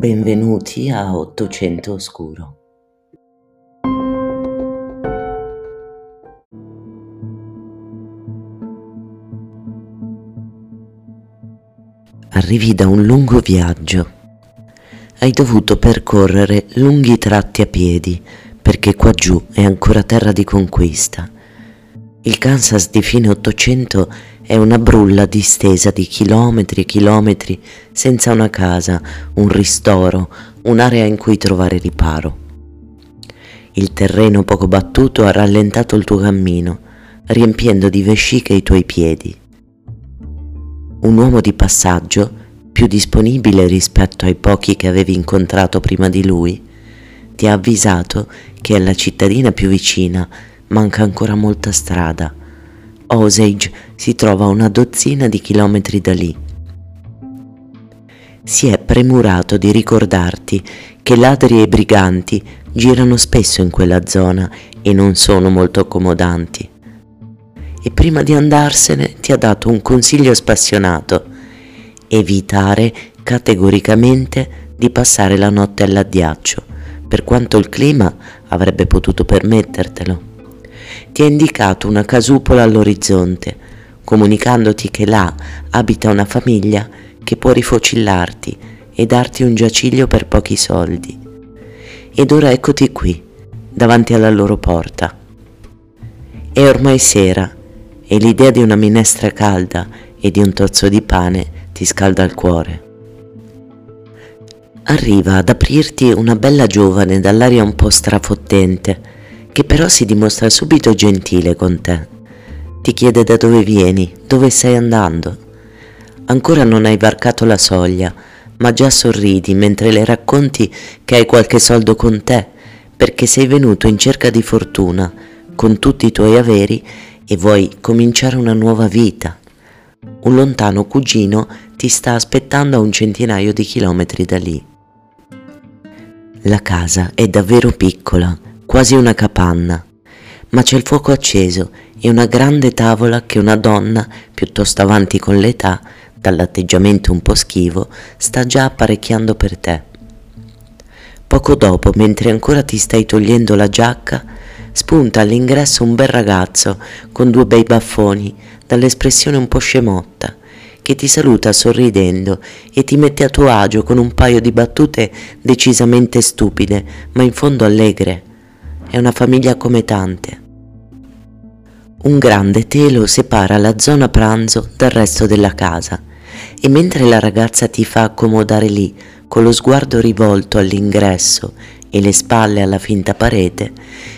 Benvenuti a Ottocento Oscuro. Arrivi da un lungo viaggio. Hai dovuto percorrere lunghi tratti a piedi perché qua giù è ancora terra di conquista. Il Kansas di fine Ottocento è una brulla distesa di chilometri e chilometri senza una casa, un ristoro, un'area in cui trovare riparo. Il terreno poco battuto ha rallentato il tuo cammino, riempiendo di vesciche i tuoi piedi. Un uomo di passaggio, più disponibile rispetto ai pochi che avevi incontrato prima di lui, ti ha avvisato che alla cittadina più vicina manca ancora molta strada Osage si trova a una dozzina di chilometri da lì. Si è premurato di ricordarti che ladri e briganti girano spesso in quella zona e non sono molto accomodanti. E prima di andarsene ti ha dato un consiglio spassionato. Evitare categoricamente di passare la notte all'addiaccio, per quanto il clima avrebbe potuto permettertelo ti ha indicato una casupola all'orizzonte, comunicandoti che là abita una famiglia che può rifocillarti e darti un giaciglio per pochi soldi. Ed ora eccoti qui, davanti alla loro porta. È ormai sera e l'idea di una minestra calda e di un tozzo di pane ti scalda il cuore. Arriva ad aprirti una bella giovane dall'aria un po' strafottente, che però si dimostra subito gentile con te. Ti chiede da dove vieni, dove stai andando. Ancora non hai varcato la soglia, ma già sorridi mentre le racconti che hai qualche soldo con te, perché sei venuto in cerca di fortuna, con tutti i tuoi averi, e vuoi cominciare una nuova vita. Un lontano cugino ti sta aspettando a un centinaio di chilometri da lì. La casa è davvero piccola quasi una capanna, ma c'è il fuoco acceso e una grande tavola che una donna, piuttosto avanti con l'età, dall'atteggiamento un po' schivo, sta già apparecchiando per te. Poco dopo, mentre ancora ti stai togliendo la giacca, spunta all'ingresso un bel ragazzo con due bei baffoni, dall'espressione un po' scemotta, che ti saluta sorridendo e ti mette a tuo agio con un paio di battute decisamente stupide, ma in fondo allegre è una famiglia come tante. Un grande telo separa la zona pranzo dal resto della casa e mentre la ragazza ti fa accomodare lì con lo sguardo rivolto all'ingresso e le spalle alla finta parete,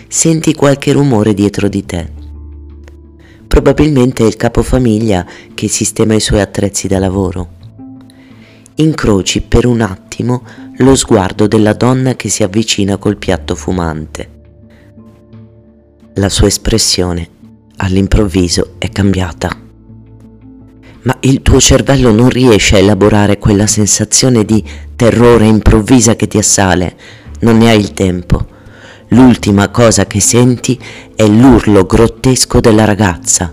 senti qualche rumore dietro di te. Probabilmente è il capofamiglia che sistema i suoi attrezzi da lavoro. Incroci per un attimo lo sguardo della donna che si avvicina col piatto fumante. La sua espressione all'improvviso è cambiata. Ma il tuo cervello non riesce a elaborare quella sensazione di terrore improvvisa che ti assale, non ne hai il tempo. L'ultima cosa che senti è l'urlo grottesco della ragazza.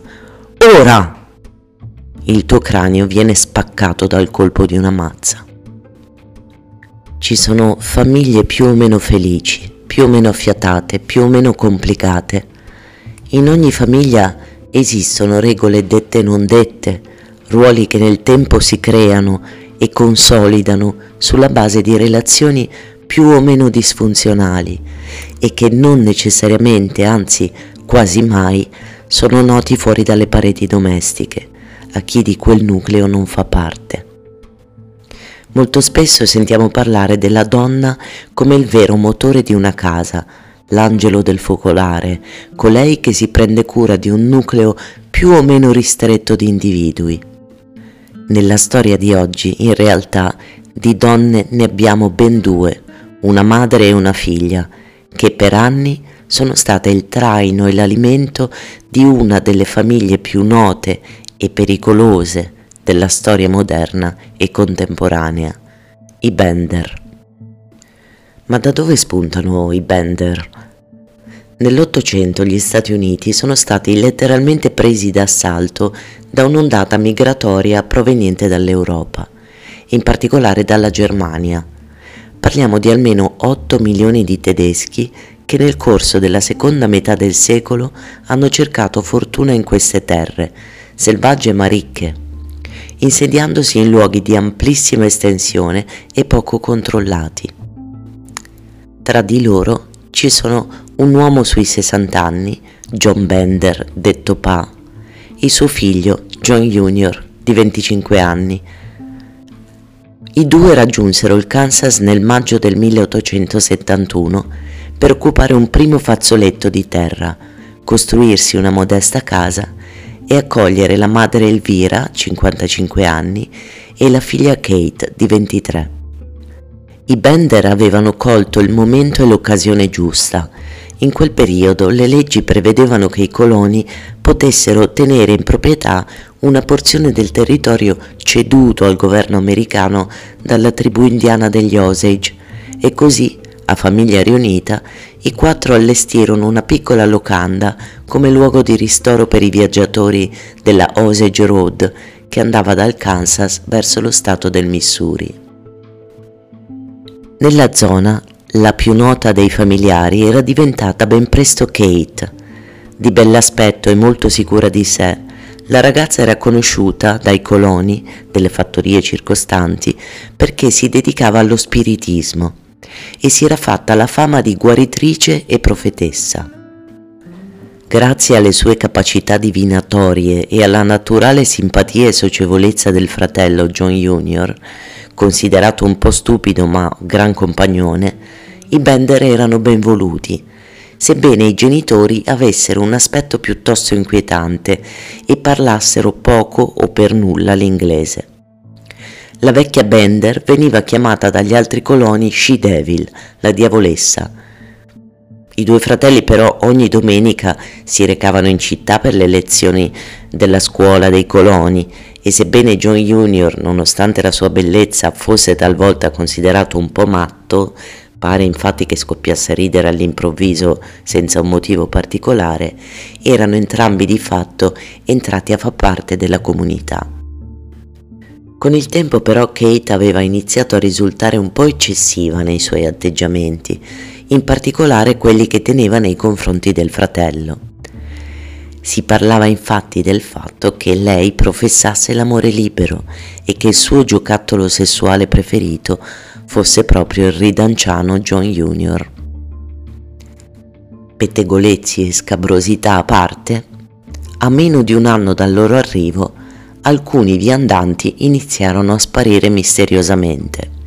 Ora! Il tuo cranio viene spaccato dal colpo di una mazza. Ci sono famiglie più o meno felici, più o meno affiatate, più o meno complicate. In ogni famiglia esistono regole dette e non dette, ruoli che nel tempo si creano e consolidano sulla base di relazioni più o meno disfunzionali e che non necessariamente, anzi quasi mai, sono noti fuori dalle pareti domestiche a chi di quel nucleo non fa parte. Molto spesso sentiamo parlare della donna come il vero motore di una casa, l'angelo del focolare, colei che si prende cura di un nucleo più o meno ristretto di individui. Nella storia di oggi, in realtà, di donne ne abbiamo ben due, una madre e una figlia, che per anni sono state il traino e l'alimento di una delle famiglie più note e pericolose della storia moderna e contemporanea, i Bender. Ma da dove spuntano i Bender? Nell'Ottocento gli Stati Uniti sono stati letteralmente presi d'assalto da un'ondata migratoria proveniente dall'Europa, in particolare dalla Germania. Parliamo di almeno 8 milioni di tedeschi che nel corso della seconda metà del secolo hanno cercato fortuna in queste terre, selvagge ma ricche, insediandosi in luoghi di amplissima estensione e poco controllati. Tra di loro ci sono un uomo sui 60 anni, John Bender, detto Pa, e suo figlio, John Jr., di 25 anni. I due raggiunsero il Kansas nel maggio del 1871 per occupare un primo fazzoletto di terra, costruirsi una modesta casa e accogliere la madre Elvira, 55 anni, e la figlia Kate, di 23. I Bender avevano colto il momento e l'occasione giusta. In quel periodo le leggi prevedevano che i coloni potessero tenere in proprietà una porzione del territorio ceduto al governo americano dalla tribù indiana degli Osage e così, a famiglia riunita, i quattro allestirono una piccola locanda come luogo di ristoro per i viaggiatori della Osage Road che andava dal Kansas verso lo stato del Missouri. Nella zona, la più nota dei familiari era diventata ben presto Kate. Di bell'aspetto e molto sicura di sé, la ragazza era conosciuta dai coloni delle fattorie circostanti perché si dedicava allo spiritismo e si era fatta la fama di guaritrice e profetessa. Grazie alle sue capacità divinatorie e alla naturale simpatia e socievolezza del fratello John Jr., considerato un po' stupido ma gran compagnone, i Bender erano ben voluti, sebbene i genitori avessero un aspetto piuttosto inquietante e parlassero poco o per nulla l'inglese. La vecchia Bender veniva chiamata dagli altri coloni She-Devil, la diavolessa. I due fratelli però ogni domenica si recavano in città per le lezioni della scuola dei coloni e sebbene John Jr., nonostante la sua bellezza, fosse talvolta considerato un po' matto, pare infatti che scoppiasse a ridere all'improvviso senza un motivo particolare, erano entrambi di fatto entrati a far parte della comunità. Con il tempo però Kate aveva iniziato a risultare un po' eccessiva nei suoi atteggiamenti, in particolare quelli che teneva nei confronti del fratello. Si parlava infatti del fatto che lei professasse l'amore libero e che il suo giocattolo sessuale preferito fosse proprio il ridanciano John Jr. Pettegolezzi e scabrosità a parte, a meno di un anno dal loro arrivo, alcuni viandanti iniziarono a sparire misteriosamente.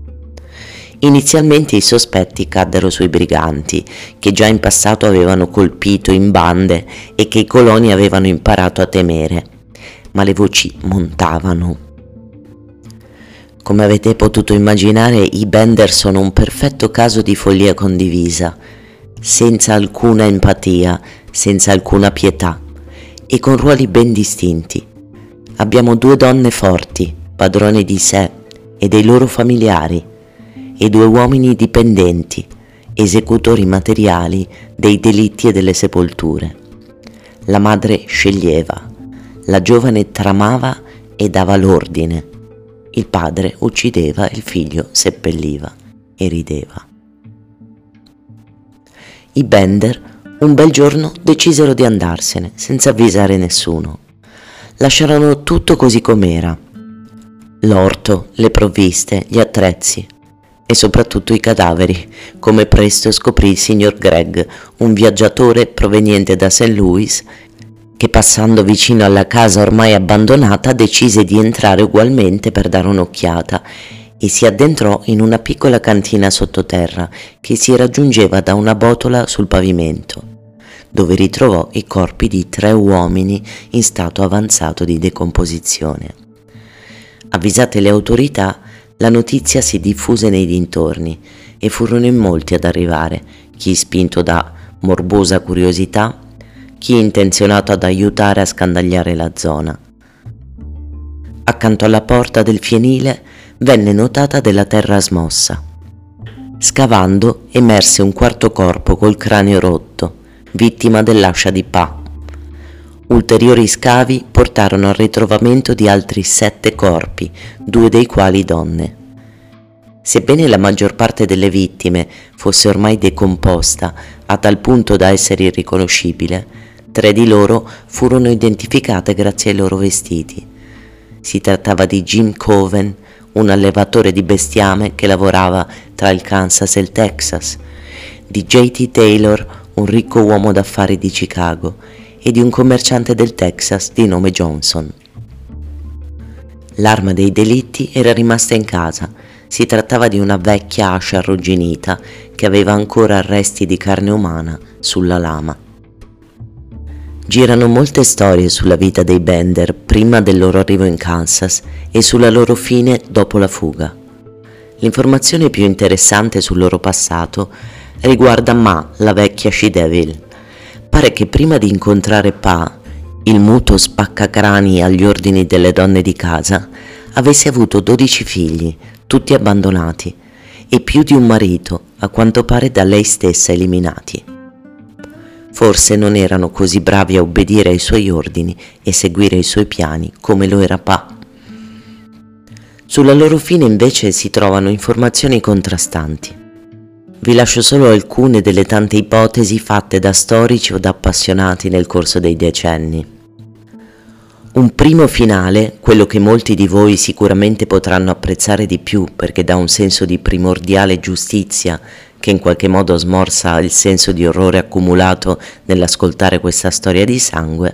Inizialmente i sospetti caddero sui briganti, che già in passato avevano colpito in bande e che i coloni avevano imparato a temere, ma le voci montavano. Come avete potuto immaginare, i Bender sono un perfetto caso di follia condivisa, senza alcuna empatia, senza alcuna pietà e con ruoli ben distinti. Abbiamo due donne forti, padrone di sé e dei loro familiari e due uomini dipendenti, esecutori materiali dei delitti e delle sepolture. La madre sceglieva, la giovane tramava e dava l'ordine. Il padre uccideva il figlio seppelliva e rideva. I Bender un bel giorno decisero di andarsene senza avvisare nessuno. Lasciarono tutto così com'era. L'orto, le provviste, gli attrezzi, e soprattutto i cadaveri, come presto scoprì il signor Greg, un viaggiatore proveniente da St. Louis, che passando vicino alla casa ormai abbandonata decise di entrare ugualmente per dare un'occhiata e si addentrò in una piccola cantina sottoterra che si raggiungeva da una botola sul pavimento, dove ritrovò i corpi di tre uomini in stato avanzato di decomposizione. Avvisate le autorità, la notizia si diffuse nei dintorni e furono in molti ad arrivare, chi spinto da morbosa curiosità, chi intenzionato ad aiutare a scandagliare la zona. Accanto alla porta del fienile venne notata della terra smossa. Scavando emerse un quarto corpo col cranio rotto, vittima dell'ascia di Pa. Ulteriori scavi portarono al ritrovamento di altri sette corpi, due dei quali donne. Sebbene la maggior parte delle vittime fosse ormai decomposta a tal punto da essere irriconoscibile, tre di loro furono identificate grazie ai loro vestiti. Si trattava di Jim Coven, un allevatore di bestiame che lavorava tra il Kansas e il Texas, di J.T. Taylor, un ricco uomo d'affari di Chicago, e di un commerciante del Texas di nome Johnson. L'arma dei delitti era rimasta in casa si trattava di una vecchia ascia arrugginita che aveva ancora resti di carne umana sulla lama. Girano molte storie sulla vita dei Bender prima del loro arrivo in Kansas e sulla loro fine dopo la fuga. L'informazione più interessante sul loro passato riguarda Ma, la vecchia She-Devil. Pare che prima di incontrare Pa, il muto spaccacrani agli ordini delle donne di casa, avesse avuto 12 figli, tutti abbandonati, e più di un marito, a quanto pare da lei stessa eliminati. Forse non erano così bravi a obbedire ai suoi ordini e seguire i suoi piani come lo era Pa. Sulla loro fine invece si trovano informazioni contrastanti. Vi lascio solo alcune delle tante ipotesi fatte da storici o da appassionati nel corso dei decenni. Un primo finale, quello che molti di voi sicuramente potranno apprezzare di più perché dà un senso di primordiale giustizia che in qualche modo smorza il senso di orrore accumulato nell'ascoltare questa storia di sangue,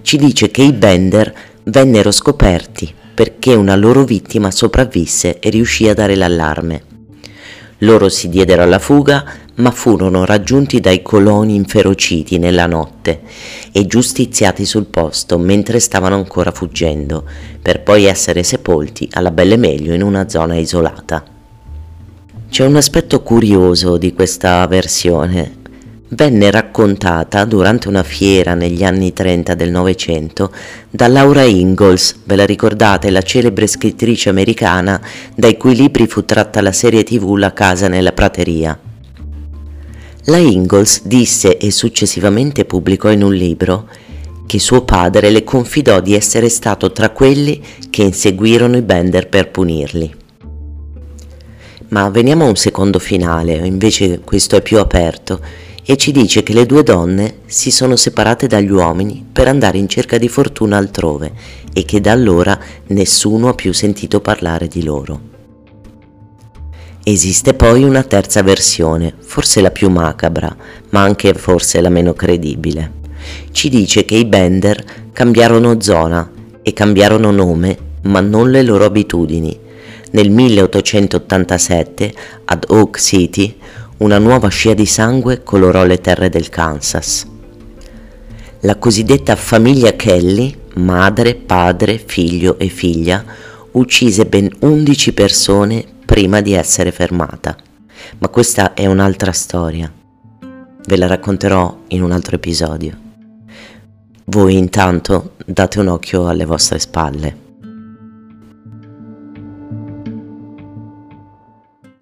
ci dice che i Bender vennero scoperti perché una loro vittima sopravvisse e riuscì a dare l'allarme. Loro si diedero alla fuga, ma furono raggiunti dai coloni inferociti nella notte e giustiziati sul posto mentre stavano ancora fuggendo, per poi essere sepolti alla belle meglio in una zona isolata. C'è un aspetto curioso di questa versione venne raccontata durante una fiera negli anni 30 del Novecento da Laura Ingalls, ve la ricordate, la celebre scrittrice americana dai cui libri fu tratta la serie tv La casa nella prateria. La Ingalls disse e successivamente pubblicò in un libro che suo padre le confidò di essere stato tra quelli che inseguirono i Bender per punirli. Ma veniamo a un secondo finale, invece questo è più aperto e ci dice che le due donne si sono separate dagli uomini per andare in cerca di fortuna altrove e che da allora nessuno ha più sentito parlare di loro. Esiste poi una terza versione, forse la più macabra, ma anche forse la meno credibile. Ci dice che i Bender cambiarono zona e cambiarono nome, ma non le loro abitudini. Nel 1887, ad Oak City, una nuova scia di sangue colorò le terre del Kansas. La cosiddetta famiglia Kelly, madre, padre, figlio e figlia, uccise ben 11 persone prima di essere fermata. Ma questa è un'altra storia. Ve la racconterò in un altro episodio. Voi intanto date un occhio alle vostre spalle.